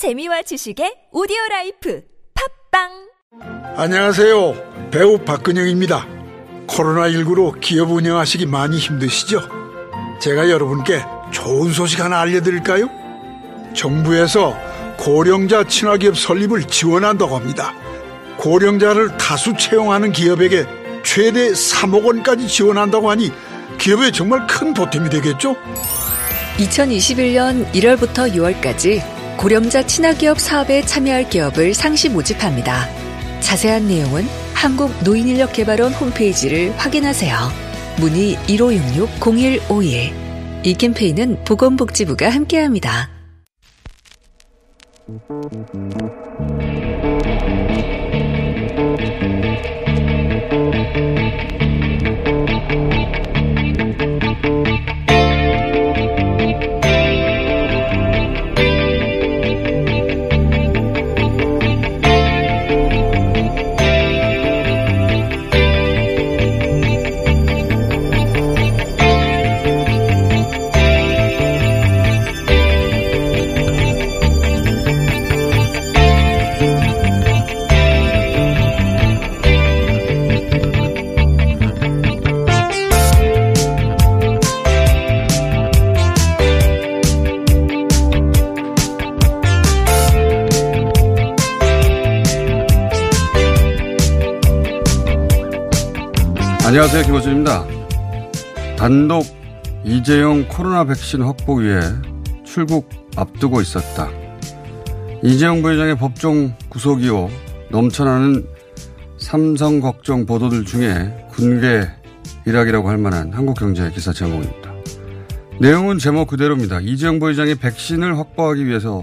재미와 지식의 오디오 life 팟빵 안녕하세요. 배우 박근영입니다. 코로나19로 기업 운영하시기 많이 힘드시죠? 제가 여러분께 좋은 소식 하나 알려드릴까요? 정부에서 고령자 친화기업 설립을 지원한다고 합니다. 고령자를 다수 채용하는 기업에게 최대 3억 원까지 지원한다고 하니 기업에 정말 큰 보탬이 되겠죠? 2021년 1월부터 6월까지 고령자 친화기업 사업에 참여할 기업을 상시 모집합니다. 자세한 내용은 한국노인인력개발원 홈페이지를 확인하세요. 문의 1566-0151. 이 캠페인은 보건복지부가 함께합니다. 안녕하세요. 김호준입니다. 단독 이재용 코로나 백신 확보 위해 출국 앞두고 있었다. 이재용 부회장의 법정 구속 이후 넘쳐나는 삼성 걱정 보도들 중에 군계 일학이라고 할 만한 한국경제 기사 제목입니다. 내용은 제목 그대로입니다. 이재용 부회장이 백신을 확보하기 위해서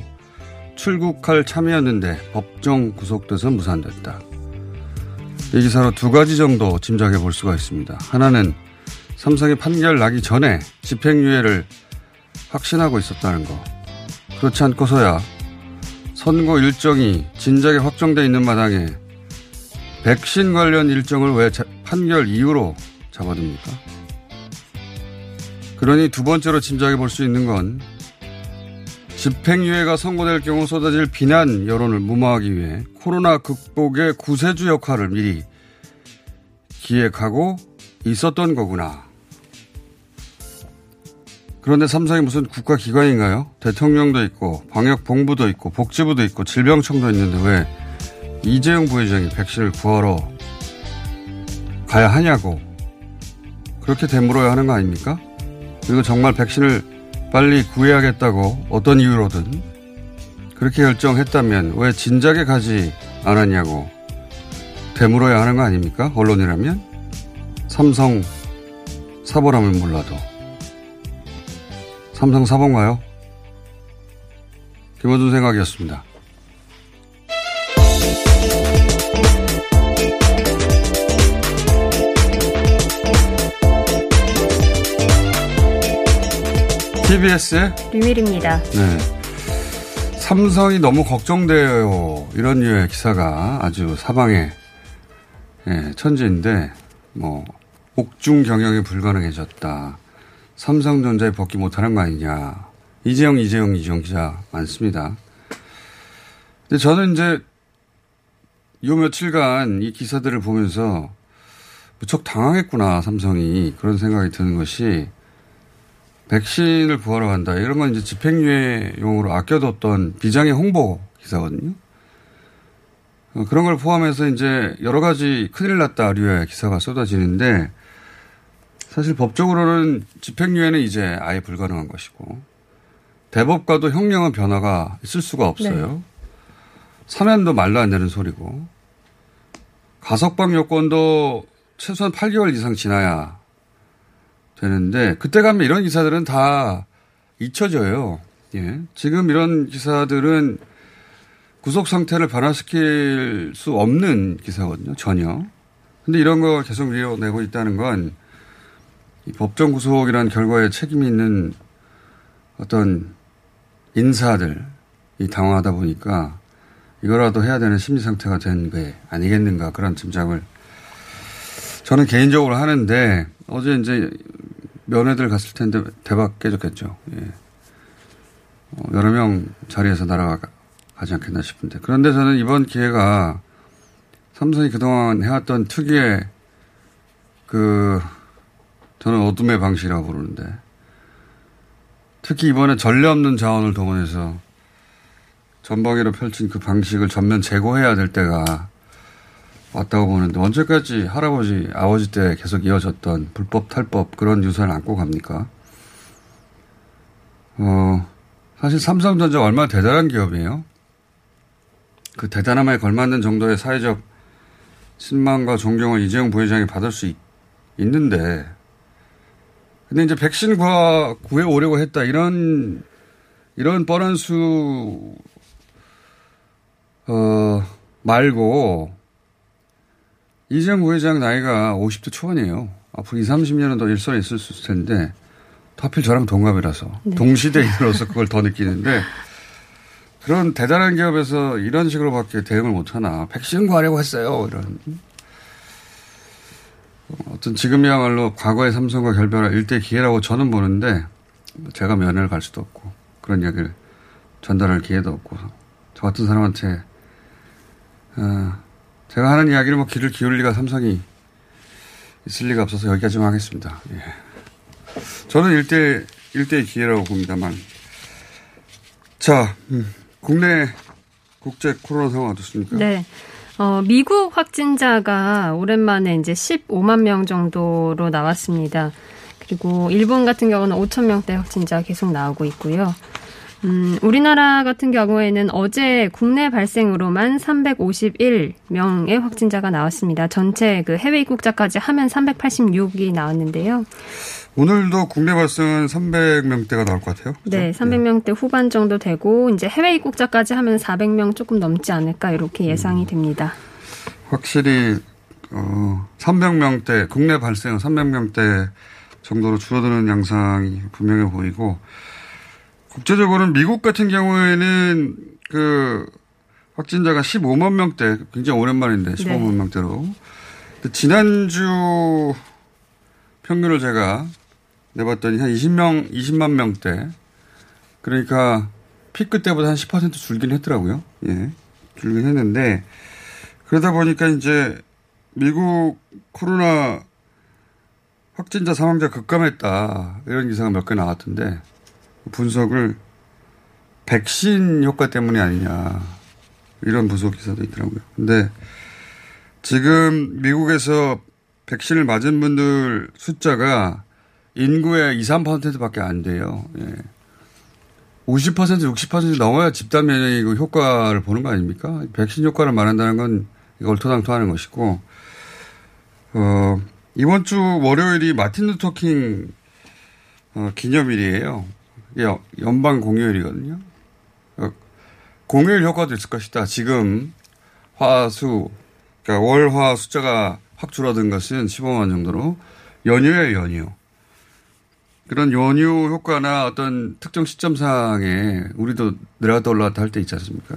출국할 참이었는데 법정 구속돼서 무산됐다. 이 기사로 두 가지 정도 짐작해 볼 수가 있습니다. 하나는 삼성의 판결 나기 전에 집행유예를 확신하고 있었다는 거. 그렇지 않고서야 선고 일정이 진작에 확정돼 있는 마당에 백신 관련 일정을 왜 판결 이후로 잡아둡니까? 그러니 두 번째로 짐작해 볼 수 있는 건 집행유예가 선고될 경우 쏟아질 비난 여론을 무마하기 위해 코로나 극복의 구세주 역할을 미리 기획하고 있었던 거구나. 그런데 삼성이 무슨 국가기관인가요? 대통령도 있고 방역본부도 있고 복지부도 있고 질병청도 있는데 왜 이재용 부회장이 백신을 구하러 가야 하냐고 그렇게 되물어야 하는 거 아닙니까? 그리고 정말 백신을 빨리 구해야겠다고 어떤 이유로든 그렇게 결정했다면 왜 진작에 가지 않았냐고 되물어야 하는 거 아닙니까? 언론이라면? 삼성 사보라면 몰라도. 삼성 사본가요? 김원준 생각이었습니다. TBS의 류밀입니다. 네. 삼성이 너무 걱정돼요. 이런 류의 기사가 아주 사방에 네, 천지인데 뭐 옥중 경영이 불가능해졌다. 삼성전자에 벗기 못하는 거 아니냐. 이재용, 이재용, 이재용 기자 많습니다. 근데 저는 이제 요 며칠간 이 기사들을 보면서 무척 당황했구나, 삼성이. 그런 생각이 드는 것이 백신을 구하러 간다. 이런 건 이제 집행유예용으로 아껴뒀던 비장의 홍보 기사거든요. 어, 그런 걸 포함해서 이제 여러 가지 큰일 났다 류의 기사가 쏟아지는데 사실 법적으로는 집행유예는 이제 아예 불가능한 것이고 대법과도 형량은 변화가 있을 수가 없어요. 네. 사면도 말도 안 되는 소리고 가석방 요건도 최소한 8개월 이상 지나야 되는데 그때 가면 이런 기사들은 다 잊혀져요. 예. 지금 이런 기사들은 구속 상태를 변화시킬 수 없는 기사거든요. 전혀. 근데 이런 거 계속 밀어내고 있다는 건 법정 구속이라는 결과에 책임이 있는 어떤 인사들이 당황하다 보니까 이거라도 해야 되는 심리 상태가 된 게 아니겠는가 그런 짐작을 저는 개인적으로 하는데 어제 이제 면회들 갔을 텐데 대박 깨졌겠죠. 예. 어, 여러 명 자리에서 날아가 가지 않겠나 싶은데. 그런데 저는 이번 기회가 삼성이 그동안 해왔던 특유의 그, 저는 어둠의 방식이라고 부르는데, 특히 이번에 전례 없는 자원을 동원해서 전방위로 펼친 그 방식을 전면 제고해야 될 때가 왔다고 보는데 언제까지 할아버지, 아버지 때 계속 이어졌던 불법, 탈법 그런 유산을 안고 갑니까? 어, 사실 삼성전자가 얼마나 대단한 기업이에요. 그 대단함에 걸맞는 정도의 사회적 신망과 존경을 이재용 부회장이 받을 수 있, 는데 근데 이제 백신 구하, 구해 오려고 했다. 이런, 이런 뻔한 수, 어, 말고, 이재용 부회장 나이가 50대 초반이에요. 앞으로 20, 30년은 더 일선에 있을 수 있을 텐데, 하필 저랑 동갑이라서, 네. 동시대인으로서 그걸 더 느끼는데, 그런 대단한 기업에서 이런 식으로밖에 대응을 못하나. 백신 구하려고 했어요. 이런. 어떤 지금이야말로 과거의 삼성과 결별할 일대 기회라고 저는 보는데 제가 면회를 갈 수도 없고 그런 이야기를 전달할 기회도 없고 저 같은 사람한테 어, 제가 하는 이야기를 뭐 귀를 기울 리가 삼성이 있을 리가 없어서 여기까지만 하겠습니다. 예. 저는 일대 일대의 기회라고 봅니다만 자 음, 국내 국제 코로나 상황 어떻습니까? 네. 어, 미국 확진자가 오랜만에 이제 15만 명 정도로 나왔습니다. 그리고 일본 같은 경우는 5천 명대 확진자 계속 나오고 있고요. 음, 우리나라 같은 경우에는 어제 국내 발생으로만 351명의 확진자가 나왔습니다. 전체 그 해외 입국자까지 하면 386이 나왔는데요. 오늘도 국내 발생은 300명대가 나올 것 같아요. 그렇죠? 네, 300명대 후반 정도 되고 이제 해외 입국자까지 하면 400명 조금 넘지 않을까 이렇게 예상이 음. 됩니다. 확실히 어 300명대 국내 발생은 300명대 정도로 줄어드는 양상이 분명해 보이고 국제적으로는 미국 같은 경우에는 그 확진자가 15만 명대 굉장히 오랜만인데 15만 네. 명대로 지난주 평균을 제가 내봤더니 한 20명, 20만 명대. 그러니까 피크 때보다 한 10% 줄긴 했더라고요. 예. 줄긴 했는데 그러다 보니까 이제 미국 코로나 확진자 사망자 급감했다. 이런 기사가 몇 개 나왔던데 분석을 백신 효과 때문이 아니냐. 이런 분석 기사도 있더라고요. 근데 지금 미국에서 백신을 맞은 분들 숫자가 인구의 2, 3%밖에 안 돼요. 예. 50% 60% 넘어야 집단 면역이 효과를 보는 거 아닙니까? 백신 효과를 말한다는 건 얼토당토하는 것이고 어, 이번 주 월요일이 마틴 루터 킹 어, 기념일이에요. 연방 공휴일이거든요. 어, 공휴일 효과도 있을 것이다. 지금 화수 그러니까 월화 숫자가 확 줄어든 것은 15만 정도로 연휴에 연휴. 그런 연휴 효과나 어떤 특정 시점상에 우리도 내려갔다 올라갔다 할 때 있지 않습니까?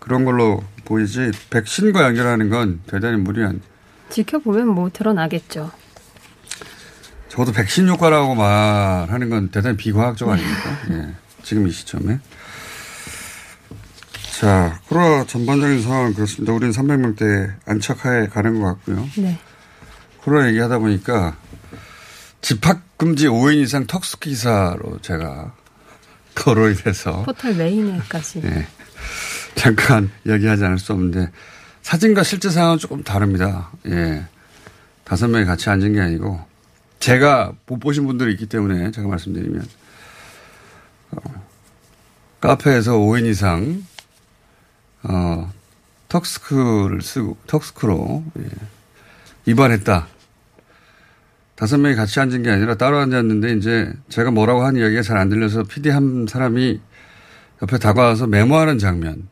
그런 걸로 보이지 백신과 연결하는 건 대단히 무리한. 지켜보면 뭐 드러나겠죠. 저도 백신 효과라고 말하는 건 대단히 비과학적 아닙니까? 예. 지금 이 시점에. 자, 코로나 전반적인 상황은 그렇습니다. 우리는 300명대 안착하에 가는 것 같고요. 네. 코로나 얘기하다 보니까 집합금지 5인 이상 턱스 기사로 제가 거론이 돼서 포털 메인에까지 네. 잠깐 얘기하지 않을 수 없는데 사진과 실제 상황은 조금 다릅니다. 예. 다섯 명이 같이 앉은 게 아니고 제가 못 보신 분들이 있기 때문에 제가 말씀드리면 어, 카페에서 5인 이상 어, 턱스크를 쓰고 턱스크로 예. 위반했다. 다섯 명이 같이 앉은 게 아니라 따로 앉았는데 이제 제가 뭐라고 한 이야기가 잘 안 들려서 PD 한 사람이 옆에 다가와서 메모하는 장면.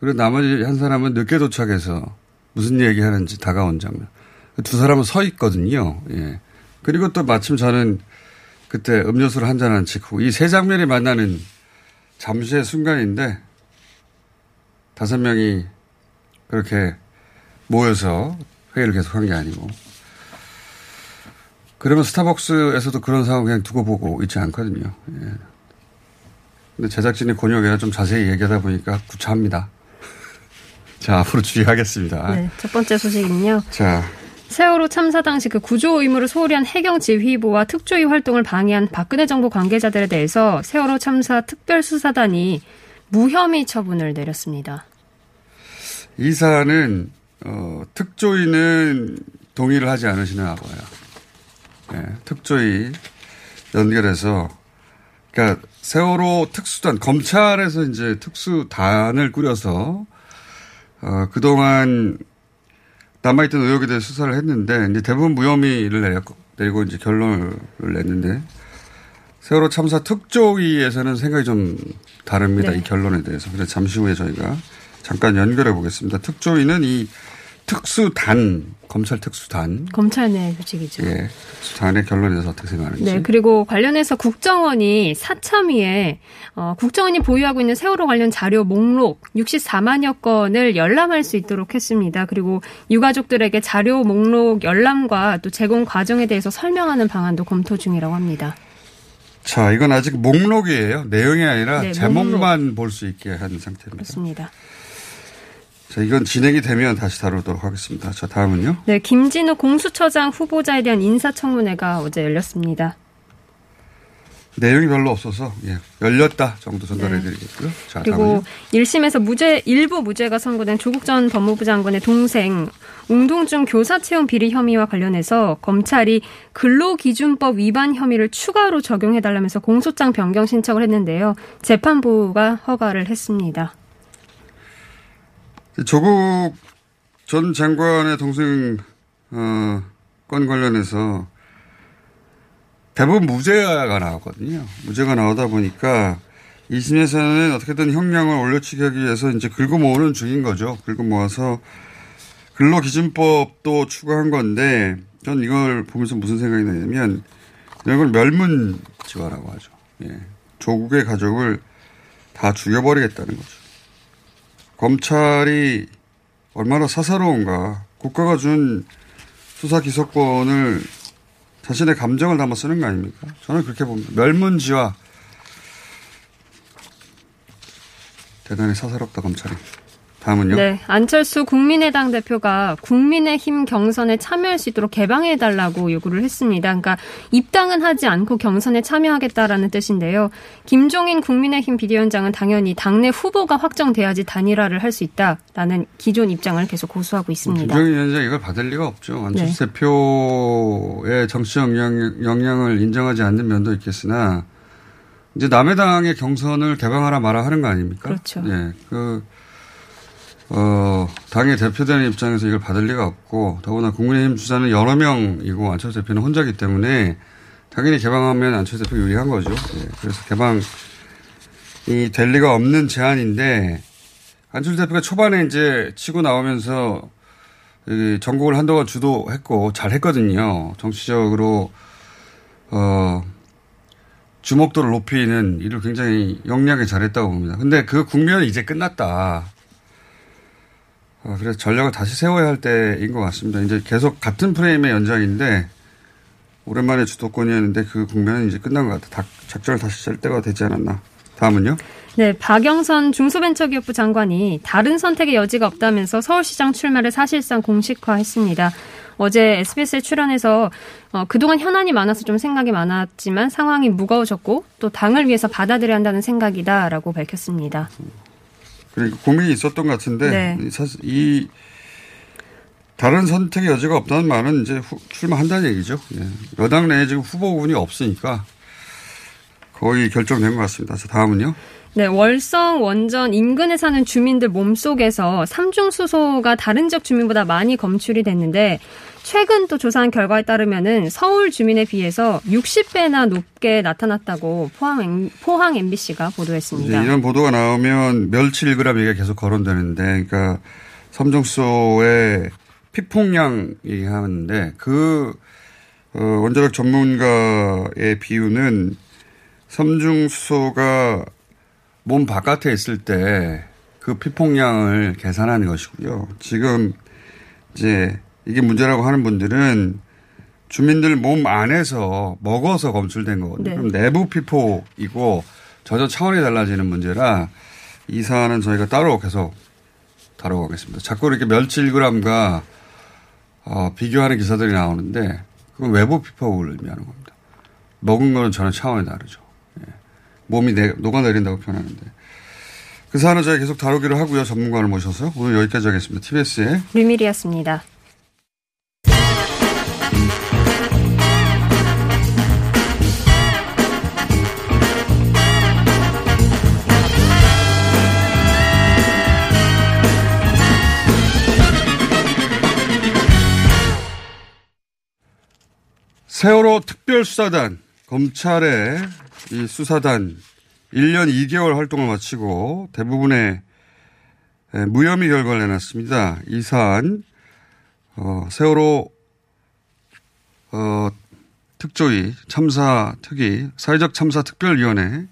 그리고 나머지 한 사람은 늦게 도착해서 무슨 얘기 하는지 다가온 장면. 두 사람은 서 있거든요. 예. 그리고 또 마침 저는 그때 음료수를 한 잔한 직후 이 세 장면이 만나는 잠시의 순간인데 다섯 명이 그렇게 모여서 회의를 계속한 게 아니고 그러면 스타벅스에서도 그런 상황 그냥 두고 보고 있지 않거든요. 예. 근데 제작진이 권유하기가 좀 자세히 얘기하다 보니까 구차합니다. 자, 앞으로 주의하겠습니다. 네, 첫 번째 소식은요. 자, 세월호 참사 당시 그 구조 의무를 소홀히 한 해경 지휘부와 특조위 활동을 방해한 박근혜 정부 관계자들에 대해서 세월호 참사 특별수사단이 무혐의 처분을 내렸습니다. 이 사안은 어, 특조위는 동의를 하지 않으시나 봐요. 네, 특조위 연결해서 그러니까 세월호 특수단 검찰에서 이제 특수단을 꾸려서 어, 그동안 남아있던 의혹에 대해 수사를 했는데 이제 대부분 무혐의를 내렸고, 내리고 이제 결론을 냈는데 세월호 참사 특조위에서는 생각이 좀 다릅니다. 네. 이 결론에 대해서. 그래서 잠시 후에 저희가 잠깐 연결해 보겠습니다. 특조위는 이 특수단, 검찰 특수단, 검찰 내 조직이죠. 예, 특수단의 결론에 대해서 어떻게 생각하는지. 네, 그리고 관련해서 국정원이 사참위에 어, 국정원이 보유하고 있는 세월호 관련 자료 목록 64만여 건을 열람할 수 있도록 했습니다. 그리고 유가족들에게 자료 목록 열람과 또 제공 과정에 대해서 설명하는 방안도 검토 중이라고 합니다. 자, 이건 아직 목록이에요. 내용이 아니라 네, 제목만 볼 수 있게 한 상태입니다. 그렇습니다. 자, 이건 진행이 되면 다시 다루도록 하겠습니다. 자, 다음은요. 네, 김진우 공수처장 후보자에 대한 인사청문회가 어제 열렸습니다. 내용이 별로 없어서 예, 열렸다 정도 전달해 드리겠고요. 자, 네. 그리고. 1심에서 무죄 일부 무죄가 선고된 조국 전 법무부 장관의 동생 웅동중 교사 채용 비리 혐의와 관련해서 검찰이 근로기준법 위반 혐의를 추가로 적용해 달라면서 공소장 변경 신청을 했는데요. 재판부가 허가를 했습니다. 조국 전 장관의 동생 어, 건 관련해서 대부분 무죄가 나왔거든요. 무죄가 나오다 보니까 2심에서는 어떻게든 형량을 올려치기 위해서 이제 긁어 모으는 중인 거죠. 긁어 모아서 근로기준법도 추가한 건데 전 이걸 보면서 무슨 생각이 나냐면 이런 걸 멸문지화라고 하죠. 예. 조국의 가족을 다 죽여버리겠다는 거죠. 검찰이 얼마나 사사로운가. 국가가 준 수사 기소권을 자신의 감정을 담아 쓰는 거 아닙니까? 저는 그렇게 봅니다. 멸문지화. 대단히 사사롭다, 검찰이. 다음은요. 네, 안철수 국민의당 대표가 국민의힘 경선에 참여할 수 있도록 개방해달라고 요구를 했습니다. 그러니까 입당은 하지 않고 경선에 참여하겠다라는 뜻인데요. 김종인 국민의힘 비대위원장은 당연히 당내 후보가 확정돼야지 단일화를 할 수 있다라는 기존 입장을 계속 고수하고 있습니다. 김정인 위원장 이걸 받을 리가 없죠. 안철수 대표의 정치적 영향, 영향을 인정하지 않는 면도 있겠으나 이제 남의 당의 경선을 개방하라 마라 하는 거 아닙니까? 그렇죠. 예, 그 어, 당의 대표되는 입장에서 이걸 받을 리가 없고, 더구나 국민의힘 주자는 여러 명이고, 안철수 대표는 혼자기 때문에, 당연히 개방하면 안철수 대표 유리한 거죠. 예, 그래서 개방이 될 리가 없는 제안인데, 안철수 대표가 초반에 이제 치고 나오면서, 이 전국을 한동안 주도했고, 잘 했거든요. 정치적으로, 어, 주목도를 높이는 일을 굉장히 영리하게 잘했다고 봅니다. 근데 그 국면은 이제 끝났다. 어, 그래서 전략을 다시 세워야 할 때인 것 같습니다. 이제 계속 같은 프레임의 연장인데 오랜만에 주도권이었는데 그 국면은 이제 끝난 것 같아. 다, 작전을 다시 짤 때가 되지 않았나. 다음은요? 네, 박영선 중소벤처기업부 장관이 다른 선택의 여지가 없다면서 서울시장 출마를 사실상 공식화했습니다. 어제 SBS에 출연해서 어, 그동안 현안이 많아서 좀 생각이 많았지만 상황이 무거워졌고 또 당을 위해서 받아들여야 한다는 생각이다라고 밝혔습니다. 그러니까 고민이 있었던 것 같은데 네. 이 사실 이 다른 선택의 여지가 없다는 말은 이제 후- 출마한다는 얘기죠. 예. 여당 내에 지금 후보군이 없으니까 거의 결정된 것 같습니다. 자, 다음은요. 네, 월성 원전 인근에 사는 주민들 몸속에서 삼중수소가 다른 지역 주민보다 많이 검출이 됐는데 최근 또 조사한 결과에 따르면은 서울 주민에 비해서 60배나 높게 나타났다고 포항, 포항 MBC가 보도했습니다. 이런 보도가 나오면 멸치 1g 얘기가 계속 거론되는데, 그러니까 삼중수소의 피폭량 얘기하는데 그 어, 원자력 전문가의 비유는 삼중수소가 몸 바깥에 있을 때 그 피폭량을 계산하는 것이고요. 지금 이제 이게 문제라고 하는 분들은 주민들 몸 안에서 먹어서 검출된 거거든요. 네. 그럼 내부 피폭이고 전혀 차원이 달라지는 문제라 이 사안은 저희가 따로 계속 다뤄보겠습니다. 자꾸 이렇게 멸치 1g과 어, 비교하는 기사들이 나오는데 그건 외부 피폭을 의미하는 겁니다. 먹은 거는 전혀 차원이 다르죠. 예. 몸이 내, 녹아내린다고 표현하는데. 그 사안은 저희 계속 다루기로 하고요. 전문가를 모셔서 오늘 여기까지 하겠습니다. TBS의 류밀이었습니다. 세월호 특별수사단, 검찰의 이 수사단 1년 2개월 활동을 마치고 대부분의 무혐의 결과를 내놨습니다. 이 사안, 어, 세월호, 어, 특조위, 참사 특위, 사회적 참사 특별위원회에서는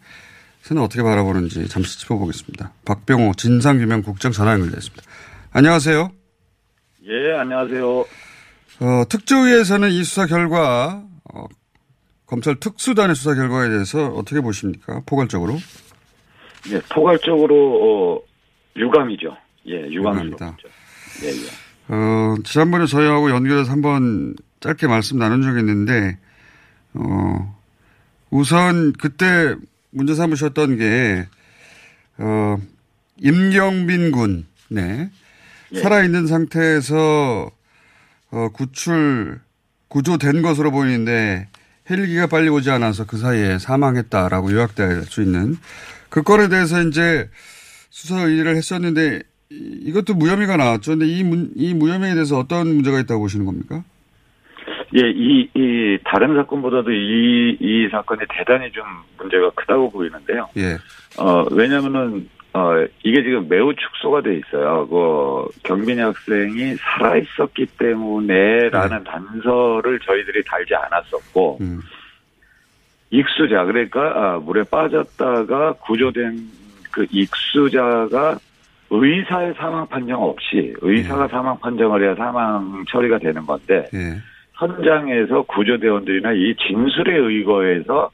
어떻게 바라보는지 잠시 짚어보겠습니다. 박병호 진상규명 국장 전화 연결됐습니다. 안녕하세요. 예, 안녕하세요. 어, 특조위에서는 이 수사 결과, 어, 검찰 특수단의 수사 결과에 대해서 어떻게 보십니까? 포괄적으로? 예, 포괄적으로, 어, 유감이죠. 예, 유감입니다. 예, 예. 어, 지난번에 저희하고 연결해서 한번 짧게 말씀 나눈 적이 있는데, 어, 우선 그때 문제 삼으셨던 게, 어, 임경빈 군, 네. 예. 살아있는 상태에서 어, 구출, 구조된 것으로 보이는데 헬기가 빨리 오지 않아서 그 사이에 사망했다라고 요약될 수 있는 그 건에 대해서 이제 수사 의뢰를 했었는데 이것도 무혐의가 나왔죠. 근데 이, 이 무혐의에 대해서 어떤 문제가 있다고 보시는 겁니까? 예, 이, 이, 다른 사건보다도 이, 이 사건이 대단히 좀 문제가 크다고 보이는데요. 예. 어, 왜냐면은, 어, 이게 지금 매우 축소가 돼 있어요. 그, 경빈이 학생이 살아있었기 때문에 라는 네. 단서를 저희들이 달지 않았었고, 음. 익수자, 그러니까, 아, 물에 빠졌다가 구조된 그 익수자가 의사의 사망 판정 없이 의사가 네. 사망 판정을 해야 사망 처리가 되는 건데, 네. 현장에서 구조대원들이나 이 진술에 의거해서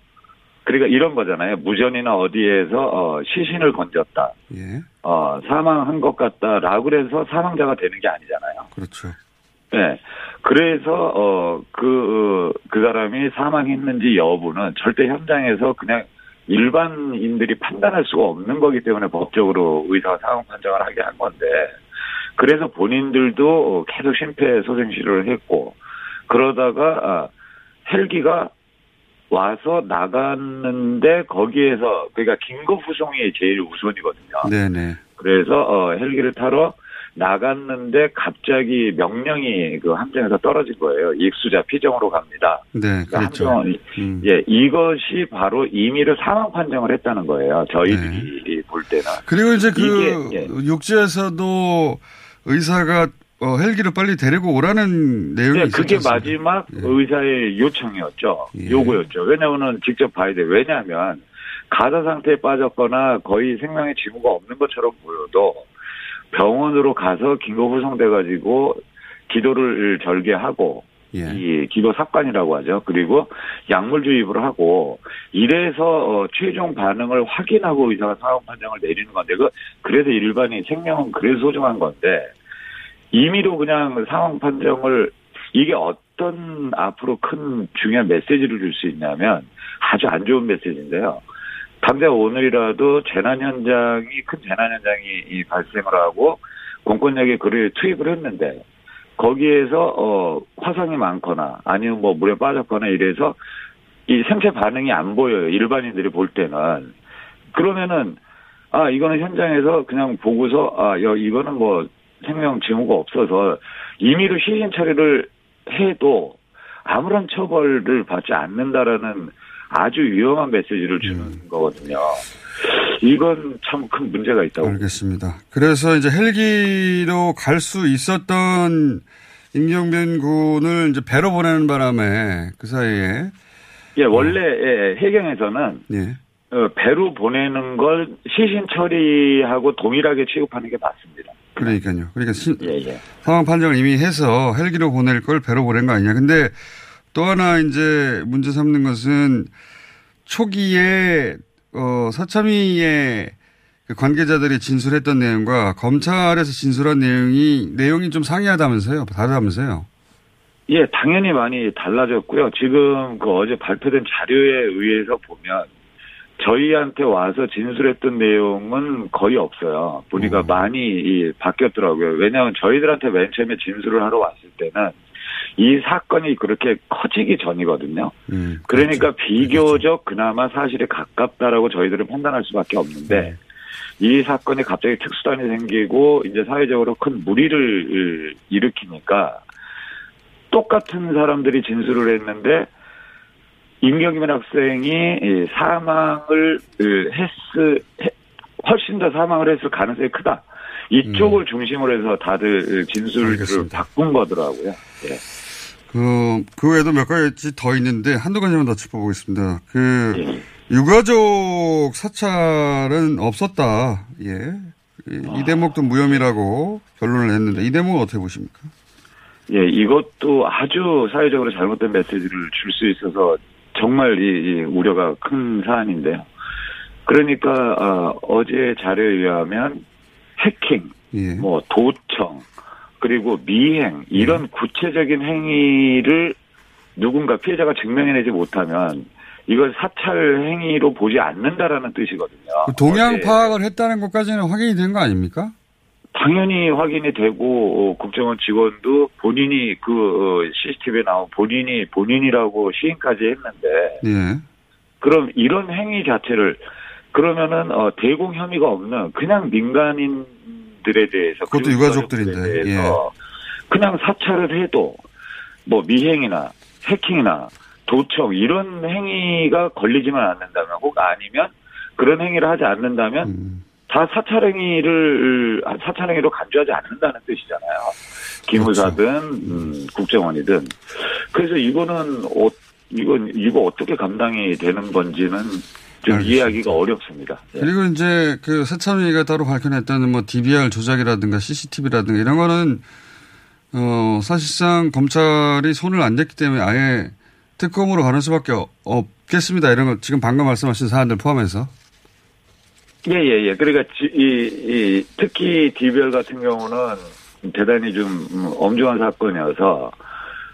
그러니까 이런 거잖아요. 무전이나 어디에서 어, 시신을 건졌다. 예. 어, 사망한 것 같다라고 그래서 사망자가 되는 게 아니잖아요. 그렇죠. 네. 그래서 어, 그, 그 사람이 사망했는지 여부는 절대 현장에서 그냥 일반인들이 판단할 수가 없는 거기 때문에 법적으로 의사가 사망 판정을 하게 한 건데 그래서 본인들도 계속 심폐소생술을 했고 그러다가 아, 헬기가 와서 나갔는데 거기에서 그러니까 긴급 후송이 제일 우선이거든요. 네네. 그래서 어, 헬기를 타러 나갔는데 갑자기 명령이 그 함정에서 떨어진 거예요. 익수자 피정으로 갑니다. 네, 그러니까 그렇죠. 함정, 음. 예, 이것이 바로 임의로 사망 판정을 했다는 거예요. 저희들이 네. 볼 때는. 그리고 이제 그 이게, 예. 육지에서도 의사가 어, 헬기를 빨리 데리고 오라는 내용이 네, 그게 마지막 예. 의사의 요청이었죠. 예. 요구였죠. 왜냐하면 직접 봐야 돼. 왜냐하면 가사 상태에 빠졌거나 거의 생명의 징후가 없는 것처럼 보여도 병원으로 가서 긴급 후송돼가지고 기도를 절개하고 예. 이 기도 삽관이라고 하죠. 그리고 약물 주입을 하고 이래서 어, 최종 반응을 확인하고 의사가 사망 판정을 내리는 건데 그 그래서 일반인 생명은 그래서 소중한 건데 임의로 그냥 상황 판정을 이게 어떤 앞으로 큰 중요한 메시지를 줄 수 있냐면 아주 안 좋은 메시지인데요. 당장 오늘이라도 재난 현장이 큰 재난 현장이 발생을 하고 공권력이 그를 투입을 했는데 거기에서 어 화상이 많거나 아니면 뭐 물에 빠졌거나 이래서 이 생체 반응이 안 보여요. 일반인들이 볼 때는 그러면은 아 이거는 현장에서 그냥 보고서 아 이거는 뭐 생명 징후가 없어서 임의로 시신 처리를 해도 아무런 처벌을 받지 않는다라는 아주 위험한 메시지를 주는 음. 거거든요. 이건 참 큰 문제가 있다고. 알겠습니다. 그래서 이제 헬기로 갈 수 있었던 임경빈 군을 이제 배로 보내는 바람에 그 사이에 예 원래 어. 예, 해경에서는 예. 어, 배로 보내는 걸 시신 처리하고 동일하게 취급하는 게 맞습니다. 그러니까요. 그러니까 시, 예, 예. 상황 판정을 이미 해서 헬기로 보낼 걸 배로 보낸 거 아니냐. 근데 또 하나 이제 문제 삼는 것은 초기에 어, 사참위의 그 관계자들이 진술했던 내용과 검찰에서 진술한 내용이 내용이 좀 상이하다면서요? 다르다면서요? 예, 당연히 많이 달라졌고요. 지금 그 어제 발표된 자료에 의해서 보면 저희한테 와서 진술했던 내용은 거의 없어요. 보니까 음. 많이 바뀌었더라고요. 왜냐하면 저희들한테 맨 처음에 진술을 하러 왔을 때는 이 사건이 그렇게 커지기 전이거든요. 음, 그러니까 그렇죠. 비교적 그나마 사실에 가깝다라고 저희들은 판단할 수밖에 없는데 네. 이 사건이 갑자기 특수단이 생기고 이제 사회적으로 큰 무리를 일으키니까 똑같은 사람들이 진술을 했는데 임경민 학생이 사망을 했을 훨씬 더 사망을 했을 가능성이 크다. 이쪽을 음. 중심으로 해서 다들 진술을 알겠습니다. 바꾼 거더라고요. 예. 그, 그 외에도 몇 가지 더 있는데 한두 가지만 더 짚어보겠습니다. 그, 예. 유가족 사찰은 없었다. 예. 이, 아. 이 대목도 무혐의라고 결론을 했는데 이 대목은 어떻게 보십니까? 예, 이것도 아주 사회적으로 잘못된 메시지를 줄 수 있어서 정말 이, 이, 우려가 큰 사안인데요. 그러니까 어, 어제 자료에 의하면 해킹, 예. 뭐 도청, 그리고 미행 이런 예. 구체적인 행위를 누군가 피해자가 증명해내지 못하면 이걸 사찰 행위로 보지 않는다라는 뜻이거든요. 그 동향 파악을 했다는 것까지는 확인이 된 거 아닙니까? 당연히 확인이 되고 어, 국정원 직원도 본인이 그 CCTV에 어, 나온 본인이 본인이라고 시인까지 했는데 예. 그럼 이런 행위 자체를 그러면은 어, 대공 혐의가 없는 그냥 민간인 들에 대해서 그것도 유가족들인데 대해서 예. 그냥 사찰을 해도 뭐 미행이나 해킹이나 도청 이런 행위가 걸리지만 않는다면 혹 아니면 그런 행위를 하지 않는다면 음. 다 사찰 행위를 사찰 행위로 간주하지 않는다는 뜻이잖아요. 기무사든 그렇죠. 음, 국정원이든 그래서 이거는 어, 이건 이거 어떻게 감당이 되는 건지는 좀 알겠습니다. 이해하기가 어렵습니다. 예. 그리고 이제 그 세참위가 따로 밝혀냈다는 뭐 DVR 조작이라든가 CCTV라든가 이런 거는 어 사실상 검찰이 손을 안 댔기 때문에 아예 특검으로 가는 수밖에 없겠습니다. 이런 거 지금 방금 말씀하신 사안들 포함해서. 예, 예, 예. 그러니까, 이, 이, 특히 디벨 같은 경우는 대단히 좀 엄중한 사건이어서,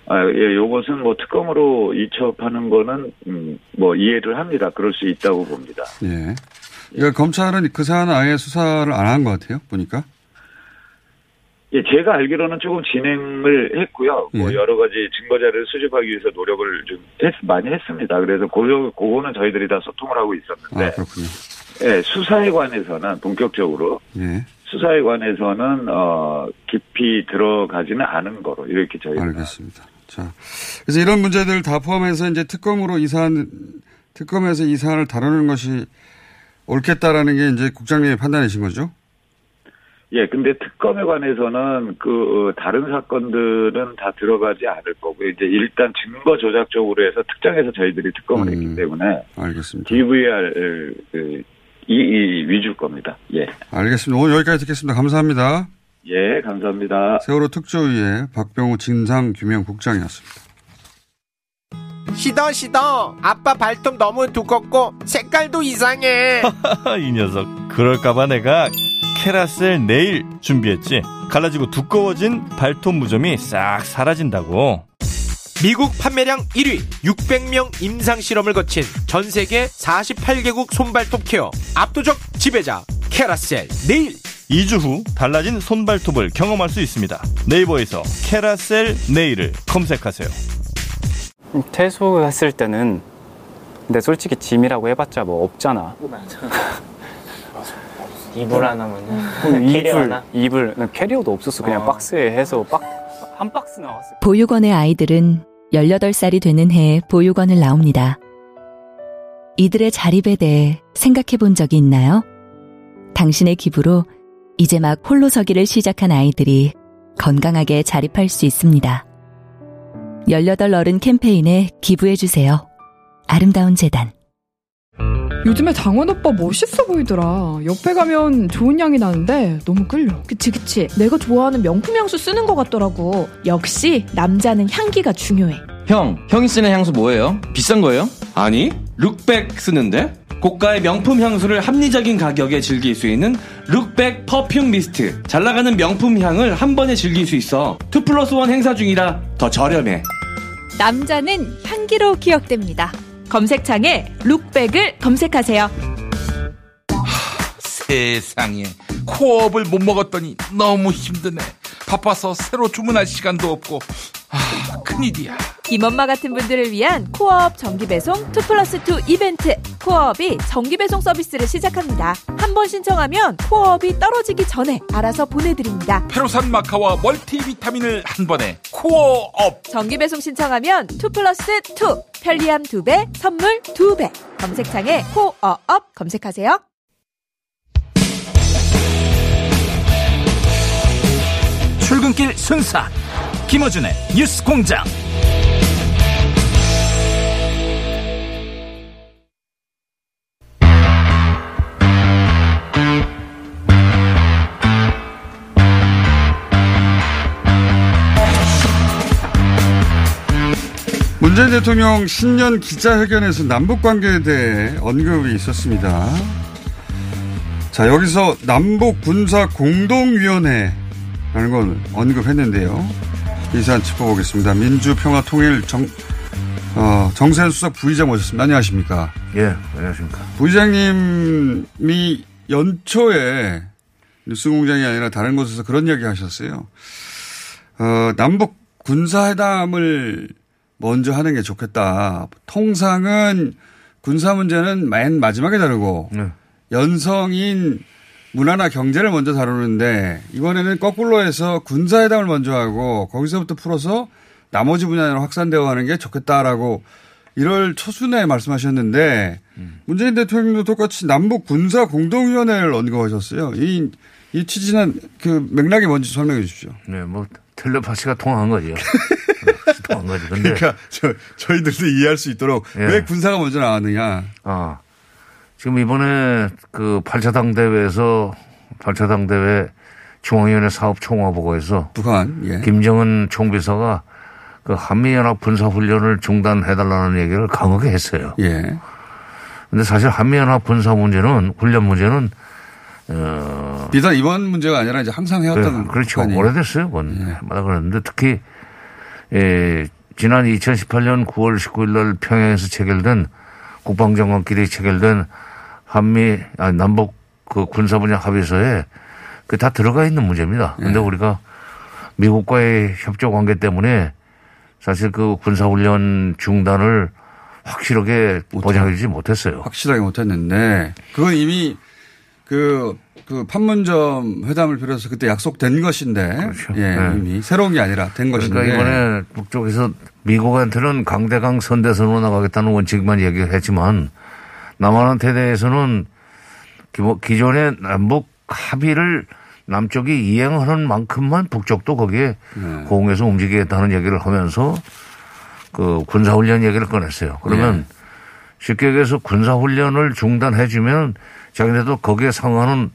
아, 예, 요것은 뭐 특검으로 이첩하는 거는, 음, 뭐 이해를 합니다. 그럴 수 있다고 봅니다. 예. 그러니까 검찰은 그 사안은 아예 수사를 안 한 것 같아요. 보니까. 예, 제가 알기로는 조금 진행을 했고요. 뭐 예. 여러 가지 증거 자료를 수집하기 위해서 노력을 좀 했, 많이 했습니다. 그래서 그거, 그거는 저희들이 다 소통을 하고 있었는데. 아, 그렇군요. 예, 수사에 관해서는 본격적으로 예. 수사에 관해서는 어 깊이 들어가지는 않은 거로 이렇게 저희가 알겠습니다. 자, 그래서 이런 문제들 다 포함해서 이제 특검으로 이 사안 특검에서 이 사안을 다루는 것이 옳겠다라는 게 이제 국장님의 판단이신 거죠? 예, 근데 특검에 관해서는 그 어, 다른 사건들은 다 들어가지 않을 거고 이제 일단 증거 조작 쪽으로 해서 특정해서 저희들이 특검을 음, 했기 때문에 알겠습니다. DVR 그 이, 이 위주일 겁니다. 예. 알겠습니다. 오늘 여기까지 듣겠습니다. 감사합니다. 예, 감사합니다. 세월호 특조위의 박병우 진상규명국장이었습니다. 시더 시더. 아빠 발톱 너무 두껍고 색깔도 이상해. 이 녀석 그럴까봐 내가 캐라셀 네일 준비했지. 갈라지고 두꺼워진 발톱 무좀이 싹 사라진다고. 미국 판매량 1위 600명 임상 실험을 거친 전 세계 48개국 손발톱 케어 압도적 지배자 캐라셀 네일 2주 후 달라진 손발톱을 경험할 수 있습니다. 네이버에서 캐라셀 네일을 검색하세요. 퇴소했을 때는 근데 솔직히 짐이라고 해봤자 뭐 없잖아. 이불 하나면은 이불 이불 캐리어도 없었어. 그냥 어. 박스에 해서 박 한 박스 나왔어. 보육원의 아이들은 18살이 되는 해에 보육원을 나옵니다. 이들의 자립에 대해 생각해 본 적이 있나요? 당신의 기부로 이제 막 홀로 서기를 시작한 아이들이 건강하게 자립할 수 있습니다. 18 어른 캠페인에 기부해주세요. 아름다운 재단. 요즘에 장원 오빠 멋있어 보이더라. 옆에 가면 좋은 향이 나는데 너무 끌려. 그치, 그치. 내가 좋아하는 명품 향수 쓰는 것 같더라고. 역시 남자는 향기가 중요해. 형, 형이 쓰는 향수 뭐예요? 비싼 거예요? 아니, 룩백 쓰는데? 고가의 명품 향수를 합리적인 가격에 즐길 수 있는 룩백 perfume mist. 잘 나가는 명품 향을 한 번에 즐길 수 있어. 2 플러스 1 행사 중이라 더 저렴해. 남자는 향기로 기억됩니다. 검색창에 룩백을 검색하세요. 세상에 코어업을 못 먹었더니 너무 힘드네. 바빠서 새로 주문할 시간도 없고 아 큰일이야. 김엄마 같은 분들을 위한 코어업 정기배송 2 플러스 2 이벤트 코어업이 정기배송 서비스를 시작합니다. 한 번 신청하면 코어업이 떨어지기 전에 알아서 보내드립니다. 페로산 마카와 멀티비타민을 한 번에 코어업 정기배송 신청하면 2 플러스 2 편리함 2배 선물 2배 검색창에 코어업 검색하세요. 출근길 순사 김어준의 뉴스 공장 문재인 대통령 신년 기자회견에서 남북 관계에 대해 언급이 있었습니다. 자, 여기서 남북 군사 공동위원회라는 걸 언급했는데요. 이 사안 짚어보겠습니다. 민주평화통일 정, 어, 정세현 수석 부의장 모셨습니다. 안녕하십니까? 예, 안녕하십니까. 부의장님이 연초에 뉴스공장이 아니라 다른 곳에서 그런 이야기 하셨어요. 어, 남북 군사회담을 먼저 하는 게 좋겠다. 통상은 군사 문제는 맨 마지막에 다루고 네. 연성인 문화나 경제를 먼저 다루는데 이번에는 거꾸로 해서 군사회담을 먼저 하고 거기서부터 풀어서 나머지 분야로 확산되어 가는 게 좋겠다라고 1월 초순에 말씀하셨는데 문재인 대통령도 똑같이 남북 군사 공동위원회를 언급하셨어요. 이, 이 취지는 그 맥락이 뭔지 설명해 주십시오. 네, 뭐 텔레파시가 통한 거죠. 통한 거지. 근데 그러니까 저, 저희들도 이해할 수 있도록 예. 왜 군사가 먼저 나왔느냐. 아, 지금 이번에 그 8차 당 대회에서 8차 당 대회 중앙위원회 사업 총화 보고에서 북한 예. 김정은 총비서가 그 한미연합 군사훈련을 중단해달라는 얘기를 강하게 했어요. 예. 근데 사실 한미연합 군사 문제는 훈련 문제는 어 비단 이번 문제가 아니라 이제 항상 해왔던 그, 그렇죠. 북한이. 오래됐어요. 그건. 마다 그랬는데 특히 에, 지난 2018년 9월 19일 날 평양에서 체결된 국방장관끼리 체결된 한미 아 남북 그 군사 분야 합의서에 그 다 들어가 있는 문제입니다. 근데 우리가 미국과의 협조 관계 때문에 사실 그 군사 훈련 중단을 확실하게 보장해주지 못했어요. 확실하게 못했는데 그건 이미 그, 그 판문점 회담을 비롯해서 그때 약속된 것인데 예, 네. 이미 새로운 게 아니라 된 것인데 그러니까 이번에 북쪽에서 미국한테는 강대강 선대 선으로 나가겠다는 원칙만 얘기를 했지만 남한한테 대해서는 기존의 남북 합의를 남쪽이 이행하는 만큼만 북쪽도 거기에 호응해서 움직이겠다는 얘기를 하면서 그 군사훈련 얘기를 꺼냈어요. 그러면 쉽게 얘기해서 군사훈련을 중단해주면 자기네도 거기에 상하는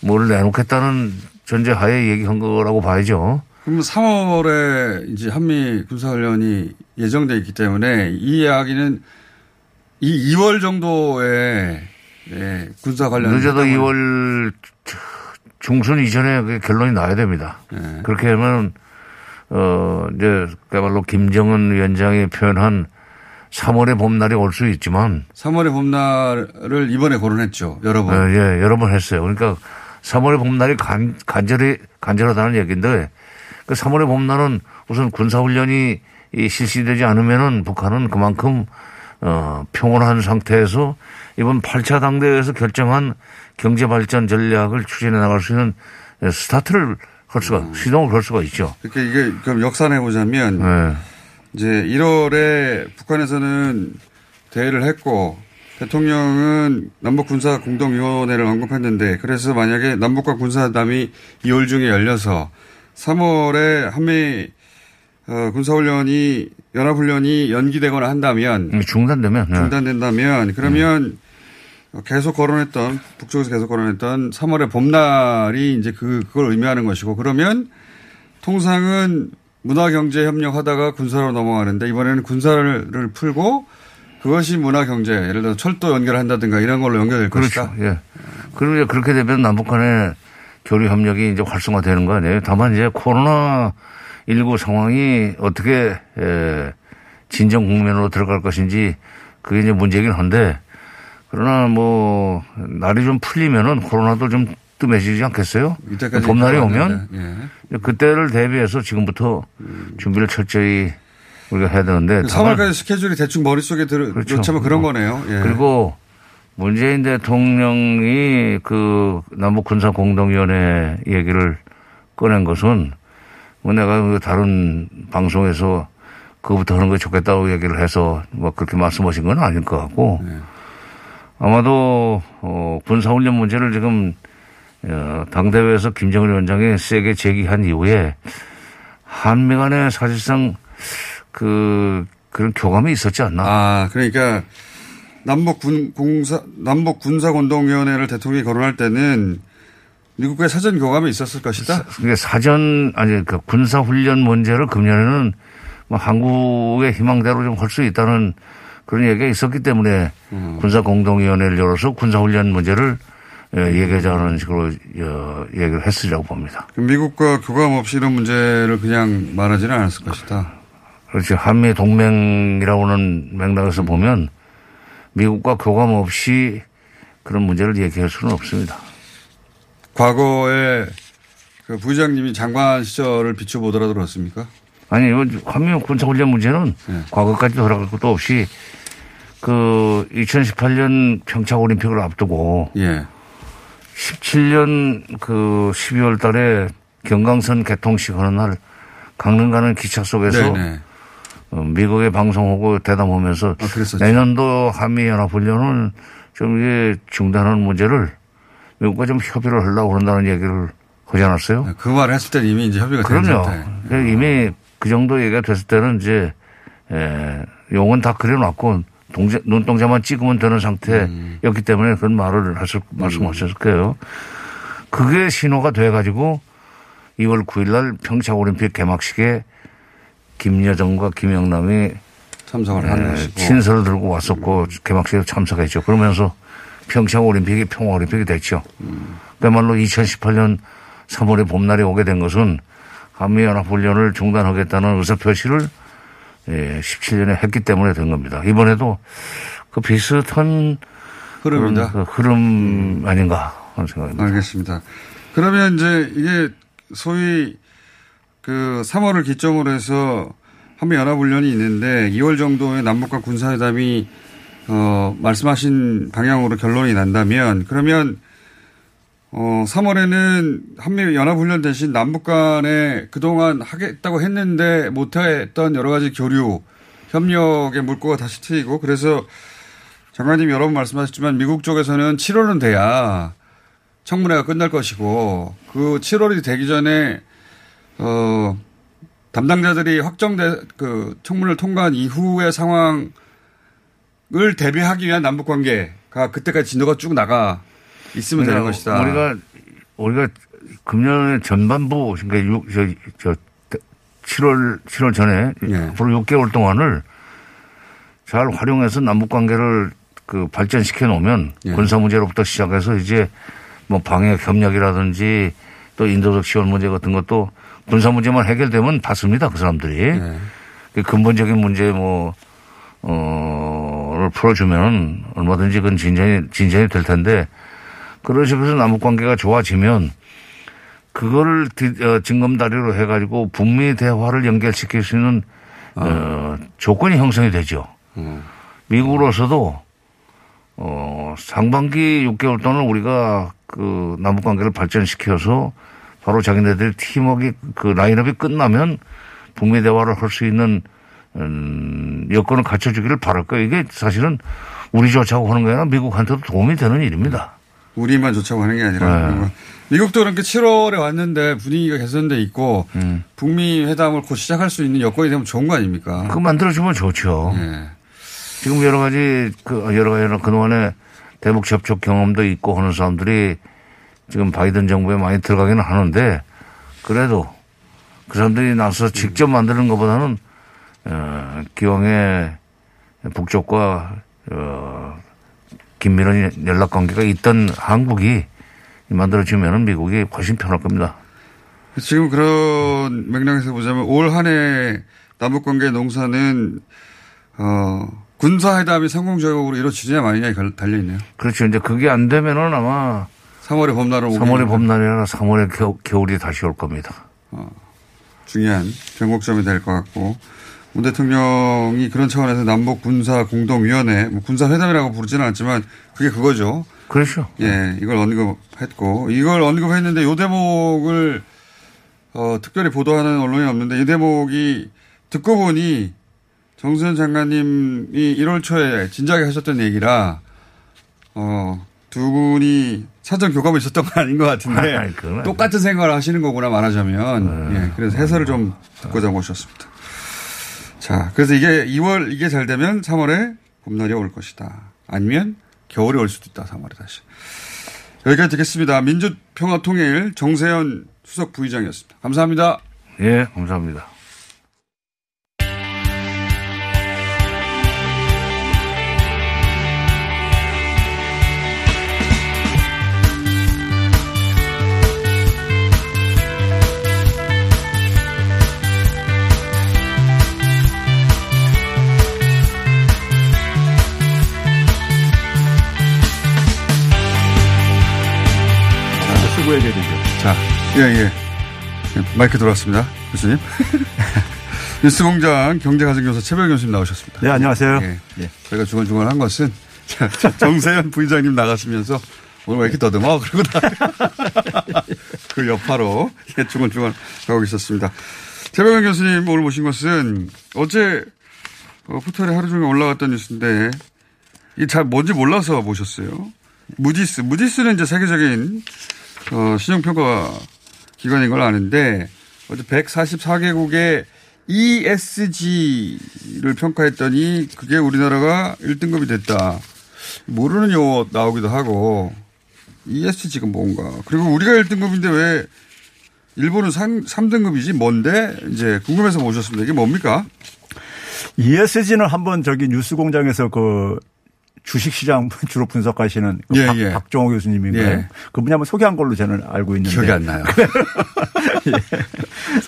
뭘 내놓겠다는 전제하에 얘기한 거라고 봐야죠. 그럼 3월에 이제 한미 군사훈련이 예정돼 있기 때문에 이 이야기는 이 2월 정도에 예, 군사 관련 늦어도 회담을 2월 중순 이전에 그 결론이 나야 됩니다. 그렇게 하면 어 이제 그야말로 김정은 위원장이 표현한 3월의 봄날이 올 수 있지만 3월의 봄날을 이번에 거론했죠. 여러 번. 어, 예, 여러 번 했어요. 그러니까 3월의 봄날이 간, 간절히 간절하다는 얘기인데 그 3월의 봄날은 우선 군사훈련이 이 실시되지 않으면은 북한은 그만큼 어, 평온한 상태에서 이번 8차 당대회에서 결정한 경제발전 전략을 추진해 나갈 수 있는 스타트를 할 수가, 시동을 걸 수가 있죠. 그러니까 이게 그럼 역산해 보자면 네. 이제 1월에 북한에서는 대회를 했고 대통령은 남북 군사 공동위원회를 언급했는데 그래서 만약에 남북과 군사담이 2월 중에 열려서 3월에 한미 어, 군사훈련이 연합훈련이 연기되거나 한다면 음, 중단되면 네. 중단된다면 그러면 계속 거론했던 북쪽에서 계속 거론했던 3월의 봄날이 이제 그 그걸 의미하는 것이고 그러면 통상은 문화 경제 협력 하다가 군사로 넘어가는데 이번에는 군사를 풀고 그것이 문화 경제, 예를 들어 철도 연결한다든가 이런 걸로 연결될 그렇죠. 것이다. 예. 그리고 이제 그렇게 되면 남북 간의 교류 협력이 이제 활성화되는 거 아니에요. 다만 이제 코로나 19 상황이 어떻게 에, 진정 국면으로 들어갈 것인지 그게 이제 문제긴 한데 그러나 뭐 날이 좀 풀리면은 코로나도 좀 뜸해지지 않겠어요? 이때까지 봄날이 오면 예. 그때를 대비해서 지금부터 준비를 철저히 우리가 해야 되는데 다만 3월까지 스케줄이 대충 머릿속에 들어, 그렇죠. 그렇지만 그런 거네요. 예. 그리고 문재인 대통령이 그 남북 군사 공동위원회 얘기를 꺼낸 것은 뭐 내가 그 다른 방송에서 그거부터 하는 게 좋겠다고 얘기를 해서 뭐 그렇게 말씀하신 건 아닐 것 같고 네. 아마도 어 군사훈련 문제를 지금 어, 당대회에서 김정은 위원장이 세게 제기한 이후에 한미 간에 사실상 그 그런 교감이 있었지 않나. 아, 그러니까 남북 군 공사 남북 군사 공동위원회를 대통령이 거론할 때는 미국과의 사전 교감이 있었을 것이다. 그게 사전 아니 그 군사 훈련 문제를 금년에는 뭐 한국의 희망대로 좀 할 수 있다는 그런 얘기가 있었기 때문에 음. 군사 공동위원회를 열어서 군사 훈련 문제를 예, 얘기하자는 식으로 어, 얘기를 했으리라고 봅니다. 미국과 교감 없이 이런 문제를 그냥 말하지는 않았을 것이다. 그렇지 한미 동맹이라고는 맥락에서 보면 미국과 교감 없이 그런 문제를 얘기할 수는 없습니다. 과거에 그 부의장님이 장관 시절을 비춰보더라도 그렇습니까? 아니, 이거 한미 군사훈련 문제는 과거까지 돌아갈 것도 없이 그 2018년 평창 올림픽을 앞두고 예. 17년 그 12월 달에 경강선 개통식 하는 날 강릉 가는 기차 속에서 네네. 어, 미국의 방송하고 대담하면서 그랬었죠. 내년도 한미연합훈련은 좀 이게 중단하는 문제를 미국과 좀 협의를 하려고 그런다는 얘기를 하지 않았어요? 그 말을 했을 때는 이미 이제 협의가 된 그럼요. 그러니까 이미 그 정도 얘기가 됐을 때는 이제 에, 용은 다 그려놨고 동자, 눈동자만 찍으면 되는 상태였기 때문에 그런 말을 하실, 말씀하셨을 거예요. 그게 신호가 돼가지고 2월 9일 날 평창 올림픽 개막식에 김여정과 김영남이 참석을 하는 것이고. 친서를 들고 왔었고 개막식에 참석했죠. 그러면서 평창 올림픽이 평화 올림픽이 됐죠. 그야말로 2018년 3월에 봄날이 오게 된 것은 한미연합훈련을 중단하겠다는 의사표시를 예, 17년에 했기 때문에 된 겁니다. 이번에도 그 비슷한 흐름이다. 그 흐름 아닌가 하는 생각입니다. 알겠습니다. 그러면 이제 이게 소위 그 3월을 기점으로 해서 한미 연합훈련이 있는데 2월 정도에 남북과 군사회담이 어 말씀하신 방향으로 결론이 난다면 그러면 어 3월에는 한미 연합훈련 대신 남북 간에 그동안 하겠다고 했는데 못했던 여러 가지 교류 협력의 물꼬가 다시 트이고 그래서 장관님이 여러 번 말씀하셨지만 미국 쪽에서는 7월은 돼야 청문회가 끝날 것이고 그 7월이 되기 전에 어 담당자들이 확정돼 그 청문회를 통과한 이후의 상황 을 대비하기 위한 남북 관계가 그때까지 진도가 쭉 나가 있으면 되는 그러니까 것이다. 우리가 우리가 금년의 전반부 그러니까 6, 저, 저 7월 7월 전에 예. 앞으로 6개월 동안을 잘 활용해서 남북 관계를 그 발전시켜 놓으면 예. 군사 문제로부터 시작해서 이제 뭐 방역 협력이라든지 또 인도적 지원 문제 같은 것도 군사 문제만 해결되면 받습니다 그 사람들이 예. 그 근본적인 문제 뭐 어를 풀어주면 얼마든지 그건 진전이 진전이 될 텐데 식으로 남북 관계가 좋아지면 그거를 디- 어, 징검다리로 해가지고 북미 대화를 연결시킬 수 있는 어, 조건이 형성이 되죠. 미국으로서도 어, 상반기 6개월 동안 우리가 그 남북 관계를 발전시켜서 바로 자기네들 팀워크 그 라인업이 끝나면 북미 대화를 할 수 있는 음, 여건을 갖춰주기를 바랄 거예요. 이게 사실은 우리 좋자고 하는 게 아니라 미국한테도 도움이 되는 일입니다. 우리만 좋자고 하는 게 아니라 네. 미국도 그렇게 7월에 왔는데 분위기가 개선돼 있고 음. 북미 회담을 곧 시작할 수 있는 여건이 되면 좋은 거 아닙니까? 그거 만들어주면 좋죠. 예. 지금 여러 가지 그 여러 가지 그동안에 대북 접촉 경험도 있고 하는 사람들이 지금 바이든 정부에 많이 들어가기는 하는데 그래도 그 사람들이 나서 직접 만드는 것보다는 어, 기왕에 북쪽과 어, 긴밀한 연락 관계가 있던 한국이 만들어지면은 미국이 훨씬 편할 겁니다. 지금 그런 맥락에서 보자면 올 한 해 남북 관계 농사는 어, 군사 회담이 성공적으로 이루어지냐 마느냐에 달려 있네요. 그렇죠. 이제 그게 안 되면은 아마 3월에 봄날은 3월에 봄날이 아니라 3월에 겨, 겨울이 다시 올 겁니다. 어, 중요한 변곡점이 될 것 같고 문 대통령이 그런 차원에서 남북 군사 공동위원회 뭐 군사 회담이라고 부르지는 않지만 그게 그거죠. 그렇죠. 예, 이걸 언급했고 이걸 언급했는데 요 대목을 어, 특별히 보도하는 언론이 없는데 이 대목이 듣고 보니 정수현 장관님이 1월 초에 진작에 하셨던 얘기라 어, 두 분이 사전 교감이 있었던 건 아닌 것 같은데 똑같은 생각을 하시는 거구나 말하자면 예, 그래서 해설을 좀 듣고자 모셨습니다. 자, 그래서 이게 2월 이게 잘 되면 3월에 봄날이 올 것이다. 아니면 겨울이 올 수도 있다. 3월에 다시. 여기까지 듣겠습니다. 민주평화통일 정세현 수석 부의장이었습니다. 감사합니다. 예, 감사합니다. 수고해야 되죠. 자, 예, 예. 마이크 돌아왔습니다. 교수님. 뉴스공장 경제가정교사 최별 교수님 나오셨습니다. 네, 안녕하세요. 예. 예. 저희가 중간중간 한 것은 자, 정세현 부의장님 나갔으면서 오늘 왜 이렇게 더듬어? 그러고 나. 그 여파로 예, 중간중간 가고 있었습니다. 최병현 교수님 오늘 모신 것은 어제 어, 포털에 하루 종일 올라갔던 뉴스인데 이게 잘 뭔지 몰라서 모셨어요. 무디스. 무디스는 이제 세계적인 어, 신용평가 기관인 걸 아는데 어제 144개국의 ESG를 평가했더니 그게 우리나라가 1등급이 됐다. 모르는 용어 나오기도 하고 ESG가 뭔가. 그리고 우리가 1등급인데 왜 일본은 3, 3등급이지? 뭔데? 이제 궁금해서 모셨습니다. 이게 뭡니까? ESG는 한번 저기 뉴스 공장에서 그 주식시장 주로 분석하시는 그 예, 박, 예. 박종호 교수님인가요? 예. 그분이 한번 소개한 걸로 저는 알고 있는데. 기억이 안 나요.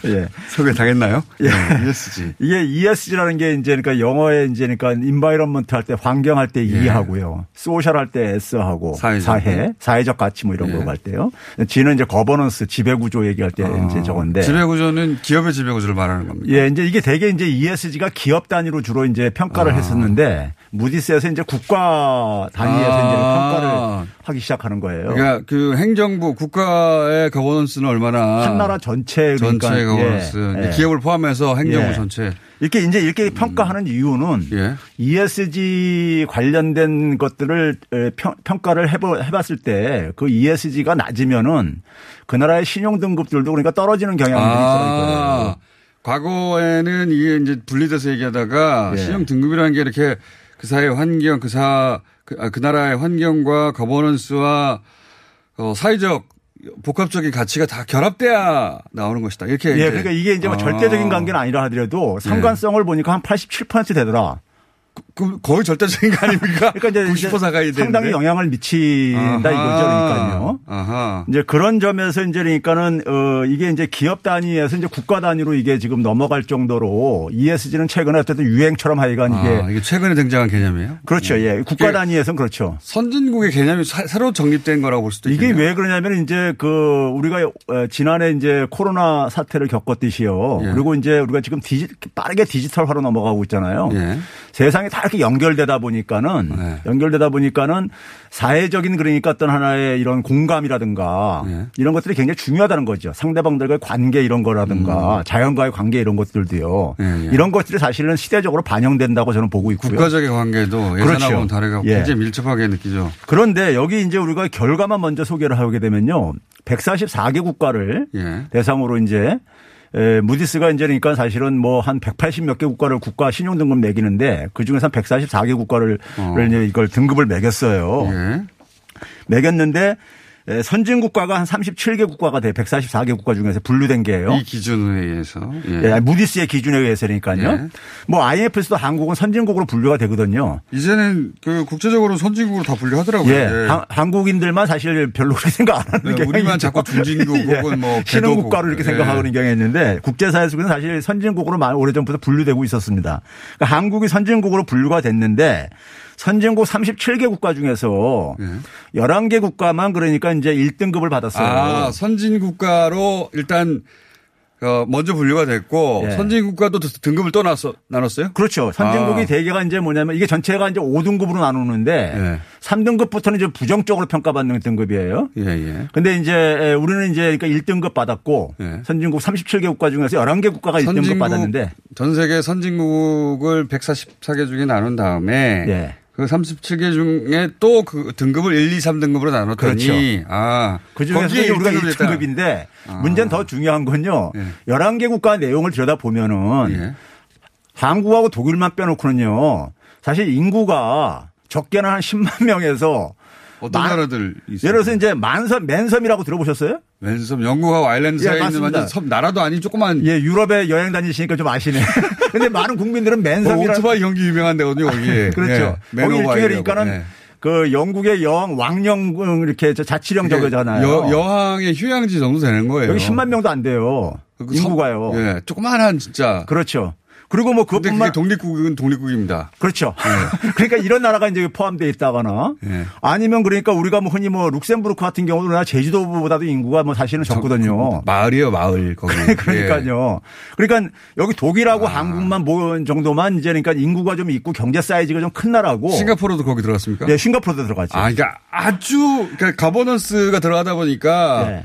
예. 예. 소개 당했나요? 예. 네, ESG. 이게 ESG라는 게 이제 그러니까 영어에 이제 그러니까 environment 할 때 환경 할때 예. E하고요. social 할 때 S하고 사회적. 사회, 사회적 가치 뭐 이런 예. 거할 때요. G는 이제 거버넌스, 지배 구조 얘기할 때 이제 저건데. 어. 지배구조는 기업의 지배구조를 말하는 겁니다. 예, 이제 이게 대개 이제 ESG가 기업 단위로 주로 이제 평가를 아. 했었는데 무디스에서 이제 국가 단위에서 아. 이제 평가를 하기 시작하는 거예요. 그러니까 그 행정부 국가의 governance는 얼마나 한 나라 전체 그러니까 전체 거버넌스 예, 예. 기업을 포함해서 행정부 예. 전체 이렇게 이제 이렇게 평가하는 이유는 예. ESG 관련된 것들을 에, 평, 해보, 해봤을 때 그 ESG가 낮으면은 그 나라의 신용 등급들도 그러니까 떨어지는 있어요. 아, 과거에는 이게 이제 분리돼서 얘기하다가 예. 신용 등급이라는 게 이렇게 그 사회의 환경, 그 사, 그, 아, 그 나라의 환경과 거버넌스와 어, 사회적 복합적인 가치가 다 결합돼야 나오는 것이다. 이렇게. 예, 이제. 그러니까 이게 이제 뭐 아. 절대적인 관계는 아니라 하더라도 상관성을 보니까 한 87% 되더라. 그 거의 절대적인 거 아닙니까? 그러니까 이제 90% 가까이 되는데. 상당히 영향을 미친다 이거죠, 그러니까요. 아하. 이제 그런 점에서 이제 그러니까는 어 이게 이제 기업 단위에서 이제 국가 단위로 이게 지금 넘어갈 정도로 ESG는 최근에 어쨌든 유행처럼 하여간 이게 아, 이게 최근에 등장한 개념이에요? 그렇죠. 예. 국가 단위에서는 그렇죠. 선진국의 개념이 사- 새로 정립된 거라고 볼 수도 이게 있겠네요. 왜 그러냐면 이제 그 우리가 어, 지난해 이제 코로나 사태를 겪었듯이요. 예. 그리고 이제 우리가 지금 디지, 빠르게 디지털화로 넘어가고 있잖아요. 예. 세상이 다 이렇게 연결되다 보니까는 네. 연결되다 보니까는 사회적인 그러니까 어떤 하나의 이런 공감이라든가 예. 이런 것들이 굉장히 중요하다는 거죠. 상대방들과의 관계 이런 거라든가 자연과의 관계 이런 것들도요. 음. 예, 예. 이런 것들이 사실은 시대적으로 반영된다고 저는 보고 있고요. 국가적인 관계도 그렇죠. 예전하고는 다르고 예. 굉장히 밀접하게 느끼죠. 그런데 여기 이제 우리가 결과만 먼저 소개를 하게 되면요. 144개 국가를 예. 대상으로 이제 에, 무디스가 이제 그러니까 사실은 뭐 한 180 몇 개 국가를 국가 신용 등급 매기는데 그 중에서 한 144개 국가를 어. 이제 이걸 등급을 매겼어요. 예. 매겼는데 에, 선진 국가가 한 37개 국가가 돼 144개 국가 중에서 분류된 게요. 이 기준에 의해서. 예. 아니, 무디스의 기준에 의해서니까요. 예. 뭐 IMF에서도 한국은 선진국으로 분류가 되거든요. 이제는 그 국제적으로 선진국으로 다 분류하더라고요. 예. 예. 한- 한국인들만 사실 별로 그렇게 생각 안 하는 네, 우리만. 자꾸 중진국 혹은 뭐 신흥국가로. 이렇게 예. 생각하는 경향이 있는데 국제사회에서는 사실 선진국으로 오래전부터 분류되고 있었습니다. 그러니까 한국이 선진국으로 분류가 됐는데 선진국 37개 국가 중에서 11개 국가만 그러니까 이제 1등급을 받았어요. 아, 선진 국가로 일단 어, 먼저 분류가 됐고 예. 선진 국가도 등급을 또 나눴어, 나눴어요? 그렇죠. 선진국이 아. 대개가 이제 뭐냐면 이게 전체가 이제 5등급으로 나누는데 예. 3등급부터는 이제 부정적으로 평가받는 등급이에요. 예, 예. 근데 이제 우리는 이제 그러니까 1등급 받았고 선진국 37개 국가 중에서 11개 국가가 1등급 선진국, 받았는데 전 세계 선진국을 144개 중에 나눈 다음에 예. 그 37개 중에 또 그 등급을 1, 2, 3등급으로 나눴더니 그렇죠. 아 그 중에서 우리가 1등급이 됐다. 1등급인데 아. 문제는 더 중요한 건요. 예. 11개 국가 내용을 들여다보면은 한국하고 독일만 빼놓고는요. 사실 인구가 적게는 한 10만 명에서 어떤 만- 나라들 있어요? 예를 들어서 이제 만섬, 맨섬이라고 들어보셨어요? 맨섬 영국하고 아일랜드 예, 사이에 있는 맞습니다. 완전 섬 나라도 아닌 조그만 예, 유럽에 여행 다니시니까 좀 아시네. 근데 많은 국민들은 맨섬이라 어, 오토바이 경기 유명한 데거든요, 거기. 그렇죠. 예, 거기 맨오바이라고. 일종이니까는 예. 그 영국의 여왕 왕령 이렇게 저 자치령 저거잖아요. 여, 여항의 휴양지 정도 되는 거예요. 여기 10만 명도 안 돼요. 그 섬- 인구가요. 예, 조그만한 진짜. 그렇죠. 그리고 뭐 그것뿐만 독립국은 독립국입니다. 그렇죠. 그러니까 이런 나라가 이제 포함되어 있다거나 예. 아니면 그러니까 우리가 뭐 흔히 뭐 룩셈부르크 같은 경우는 제주도보다도 인구가 뭐 사실은 적거든요. 마을이요, 마을 거기. 그러니까요. 그러니까 여기 독일하고 한국만 모은 정도만 이제 그러니까 인구가 좀 있고 경제 사이즈가 좀 큰 나라고. 예. 싱가포르도 거기 들어갔습니까? 네, 싱가포르도 들어가죠. 아, 그러니까 아주 그러니까 가버넌스가 들어가다 보니까 네.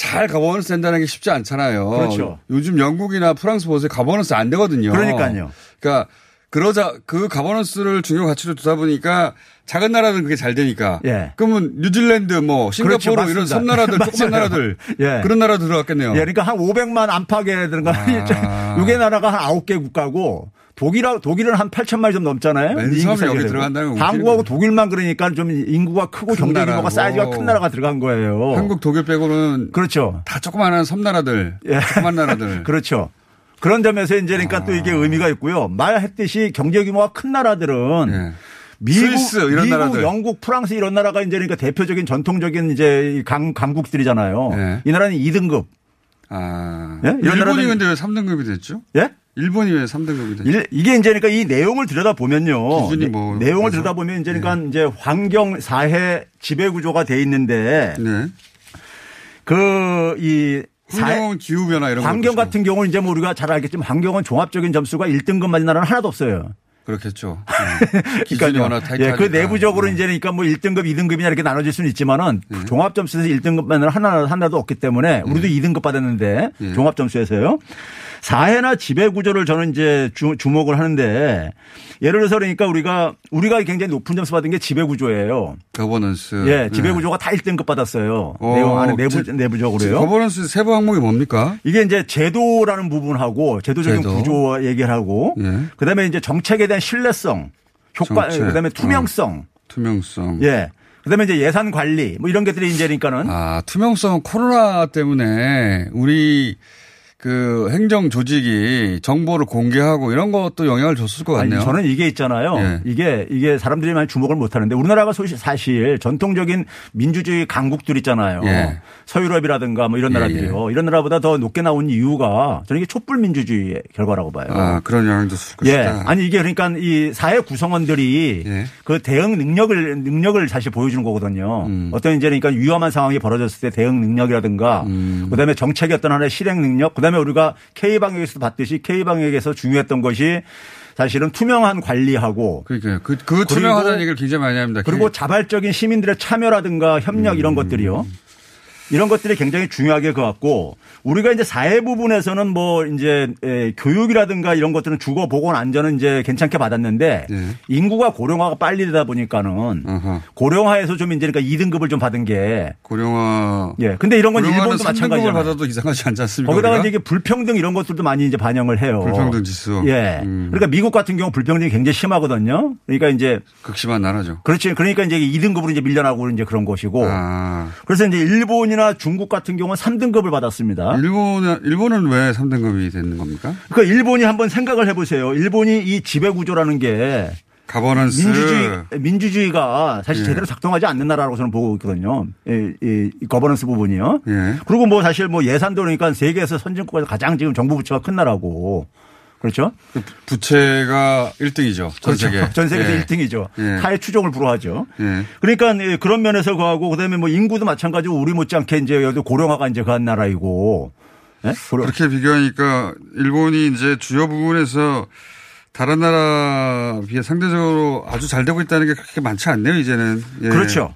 잘 가버넌스 된다는 게 쉽지 않잖아요. 그렇죠. 요즘 영국이나 프랑스 보세요. 가버넌스 안 되거든요. 그러니까요. 그러니까 그러자 그 가버넌스를 중요 가치로 두다 보니까 작은 나라들은 그게 잘 되니까. 예. 그러면 뉴질랜드 뭐 싱가포르 그렇죠, 이런. 섬나라들 조그만. 나라들 예. 그런 나라 들어갔겠네요. 예, 그러니까 한 500만 안팎에든가 아. 요게 나라가 한 9개 국가고 독일하, 독일은 한 8천만이 좀 넘잖아요. 맨 인구 섬이 세계로. 여기 들어간다는 건 한국하고 독일만 그러니까 좀 인구가 크고 큰 경제 규모가. 사이즈가 큰 나라가 들어간 거예요. 한국, 독일 빼고는 그렇죠. 다 조그마한 섬나라들, 예. 조그만 나라들. 그렇죠. 그런 점에서 이제 그러니까 또 이게 의미가 있고요. 말했듯이 경제 규모가 큰 나라들은 미국, 스위스 이런 미국, 나라들. 영국, 프랑스 이런 나라가 이제 그러니까 대표적인 전통적인 이제 이 강, 강국들이잖아요. 네. 이 나라는 2등급. 아. 예? 이런 일본이 나라는- 근데 왜 3등급이 됐죠? 예? 일본이 왜 3등급이 됐죠? 일- 이게 이제 그러니까 이 내용을 들여다 보면요. 기준이 뭐 내용을 그래서? 들여다 보면 이제 그러니까 이제 환경 사회 지배 구조가 돼 있는데 네. 그이 환경 기후 변화 이런 환경 거 같은 경우는 이제 뭐 우리가 잘 알겠지만 환경은 종합적인 점수가 1등급 맞는 나라는 하나도 없어요. 그렇겠죠. 네. 타이트하니까. 예, 그 내부적으로 이제 그러니까 뭐 1등급, 2등급이냐 이렇게 나눠질 수는 있지만은 네. 종합 점수에서 1등급만 하나 하나도 없기 때문에 우리도 2등급 받았는데 네. 종합 점수에서요. 사회나 지배 구조를 저는 이제 주, 주목을 하는데 예를 들어서 그러니까 우리가 우리가 굉장히 높은 점수 받은 게 지배 구조예요. 거버넌스. 예, 지배 네. 구조가 다 1등급 받았어요. 어, 내용 안에 내부 지- 내부적으로요. 거버넌스 세부 항목이 뭡니까? 이게 이제 제도라는 부분하고 제도적인 제도. 구조 얘기를 하고 예. 그다음에 이제 정책에 대한 신뢰성, 효과, 정책. 그다음에 투명성, 투명성. 예. 그다음에 이제 예산 관리 뭐 이런 것들이 이제 그러니까는 아, 투명성은 코로나 때문에 우리 그 행정 조직이 정보를 공개하고 이런 것도 영향을 줬을 것 아니, 같네요. 저는 이게 있잖아요. 예. 이게 이게 사람들이 많이 주목을 못 하는데 우리나라가 사실 전통적인 민주주의 강국들 있잖아요. 예. 서유럽이라든가 뭐 이런 예, 나라들이요. 이런 나라보다 더 높게 나온 이유가 저는 이게 촛불 민주주의의 결과라고 봐요. 아, 그런 영향도 있을 예. 것이다. 아니 이게 그러니까 이 사회 구성원들이 예. 그 대응 능력을 능력을 사실 보여주는 거거든요. 음. 어떤 이제 그러니까 위험한 상황이 벌어졌을 때 대응 능력이라든가 음. 그다음에 정책의 어떤 하나의 실행 능력 그다음에 우리가 K 방역에서 봤듯이 K 방역에서 중요했던 것이 사실은 투명한 관리하고 그러니까요. 그, 그 투명하다는 얘기를 굉장히 많이 합니다. 그리고 자발적인 시민들의 참여라든가 협력 음. 이런 것들이요. 이런 것들이 굉장히 중요하게 그 같고 우리가 이제 사회 부분에서는 뭐 이제 에, 교육이라든가 이런 것들은 주거 보건 안전은 이제 괜찮게 받았는데 예. 인구가 고령화가 빨리 되다 보니까는 고령화에서 좀 이제 그러니까 2등급을 좀 받은 게 고령화 예. 근데 이런 건 일본도 3등급을 마찬가지잖아요. 받아도 이상하지 않지 않습니까? 거기다가 우리가? 이제 이게 불평등 이런 것들도 많이 이제 반영을 해요. 불평등 지수. 예. 음. 그러니까 미국 같은 경우 불평등이 굉장히 심하거든요. 그러니까 이제 극심한 나라죠. 그렇지. 그러니까 이제 2등급으로 이제 밀려나고 이제 그런 것이고. 아. 그래서 이제 일본이나 중국 같은 경우는 3등급을 받았습니다. 일본은 일본은 왜 3등급이 되는 겁니까? 그러니까 일본이 한번 생각을 해보세요. 일본이 이 지배 구조라는 게 가버넌스 민주주의 민주주의가 사실 예. 제대로 작동하지 않는 나라라고 저는 보고 있거든요. 이, 이, 이 거버넌스 부분이요. 예. 그리고 뭐 사실 뭐 예산도 그러니까 세계에서 선진국에서 가장 지금 정부 부채가 큰 나라고 그렇죠. 부채가 1등이죠. 전 그렇죠. 세계. 전 세계에서 예. 1등이죠. 예. 타의 추종을 불허하죠. 예. 그러니까 예, 그런 면에서 그하고 그다음에 뭐 인구도 마찬가지로 우리 못지않게 이제 여기 고령화가 이제 그한 나라이고. 예? 고령- 그렇게 비교하니까 일본이 이제 주요 부분에서 다른 나라 비해 상대적으로 아주 잘 되고 있다는 게 그렇게 많지 않네요, 이제는. 예. 그렇죠.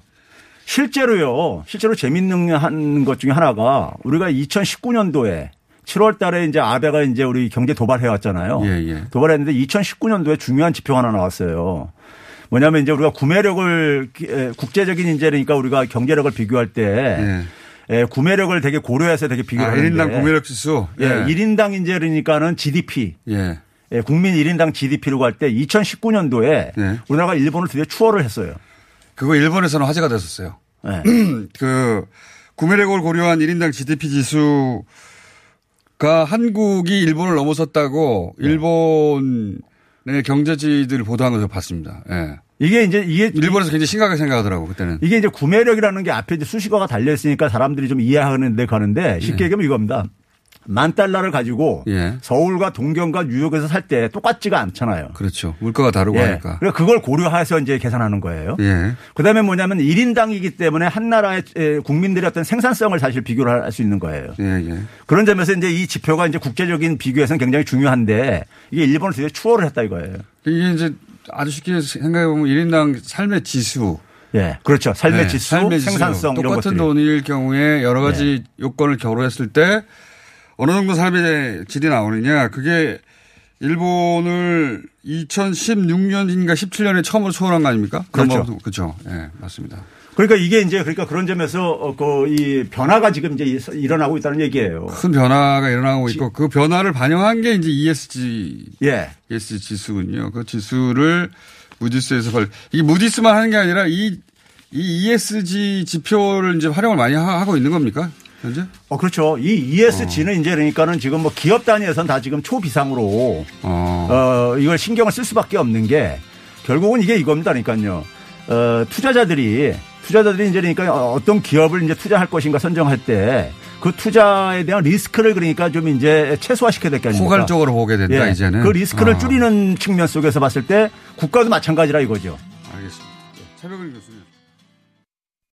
실제로요. 실제로 재밌는 한 것 중에 하나가 우리가 2019년도에 7월 달에 이제 아베가 이제 우리 경제 도발해 왔잖아요. 예, 예. 도발했는데 2019년도에 중요한 지표가 하나 나왔어요. 뭐냐면 이제 우리가 구매력을 에, 국제적인 이제 그러니까 우리가 경제력을 비교할 때 에, 구매력을 되게 고려해서 되게 비교를 아, 하는데 1인당 구매력 지수. 예, 예. 1인당 이제 그러니까는 GDP 예. 예, 국민 1인당 GDP로 갈 때 2019년도에 우리나라가 일본을 드디어 추월을 했어요. 그거 일본에서는 화제가 됐었어요. 네. 그 구매력을 고려한 1인당 GDP 지수 가 한국이 일본을 넘어섰다고 네. 일본의 경제지들 보도한 것을 봤습니다. 예. 이게 이제 이게 일본에서 굉장히 심각하게 생각하더라고 그때는. 이게 이제 구매력이라는 게 앞에 이제 수식어가 달려 있으니까 사람들이 좀 이해하는데 가는데 쉽게 얘기하면 이겁니다. 만 달러를 가지고 예. 서울과 동경과 뉴욕에서 살 때 똑같지가 않잖아요. 그렇죠. 물가가 다르고 예. 하니까. 그러니까 그걸 고려해서 이제 계산하는 거예요. 예. 그다음에 뭐냐면 1인당이기 때문에 한 나라의 에, 국민들의 어떤 생산성을 사실 비교를 할 수 있는 거예요. 예, 예. 그런 점에서 이제 이 지표가 이제 국제적인 비교에서는 굉장히 중요한데 이게 일본을 드디어 추월을 했다 이거예요. 이게 이제 아주 쉽게 생각해 보면 1인당 삶의 지수. 예. 그렇죠. 삶의 네, 지수, 삶의 지수. 생산성 똑같은. 돈일 경우에 여러 가지 요건을 겨루했을 때 어느 정도 삶의 질이 나오느냐. 그게 일본을 2016년인가 17년에 처음으로 초월한 거 아닙니까? 그렇죠. 그렇죠. 그렇죠. 예, 맞습니다. 그러니까 이게 이제 그러니까 그런 점에서 그 이 변화가 지금 이제 일어나고 있다는 얘기예요. 큰 변화가 일어나고 있고 그 변화를 반영한 게 이제 ESG, 예. ESG 지수군요. 그 지수를 무디스에서 발, 이게 무디스만 하는 게 아니라 이, 이 ESG 지표를 이제 활용을 많이 하- 하고 있는 겁니까? 현재? 어, 그렇죠. 이 ESG는 이제 그러니까는 지금 뭐 기업 단위에서는 다 지금 초비상으로 어, 이걸 신경을 쓸 수밖에 없는 게 결국은 이게 이겁니다. 그러니까요. 어, 투자자들이 투자자들이 이제 그러니까 어떤 기업을 이제 투자할 것인가 선정할 때 그 투자에 대한 리스크를 그러니까 좀 이제 최소화시켜야 될 게 아닙니까? 포괄적으로 보게 된다, 예. 이제는. 그 리스크를 어. 줄이는 측면 속에서 봤을 때 국가도 마찬가지라 이거죠. 알겠습니다. 차벽을 교수님.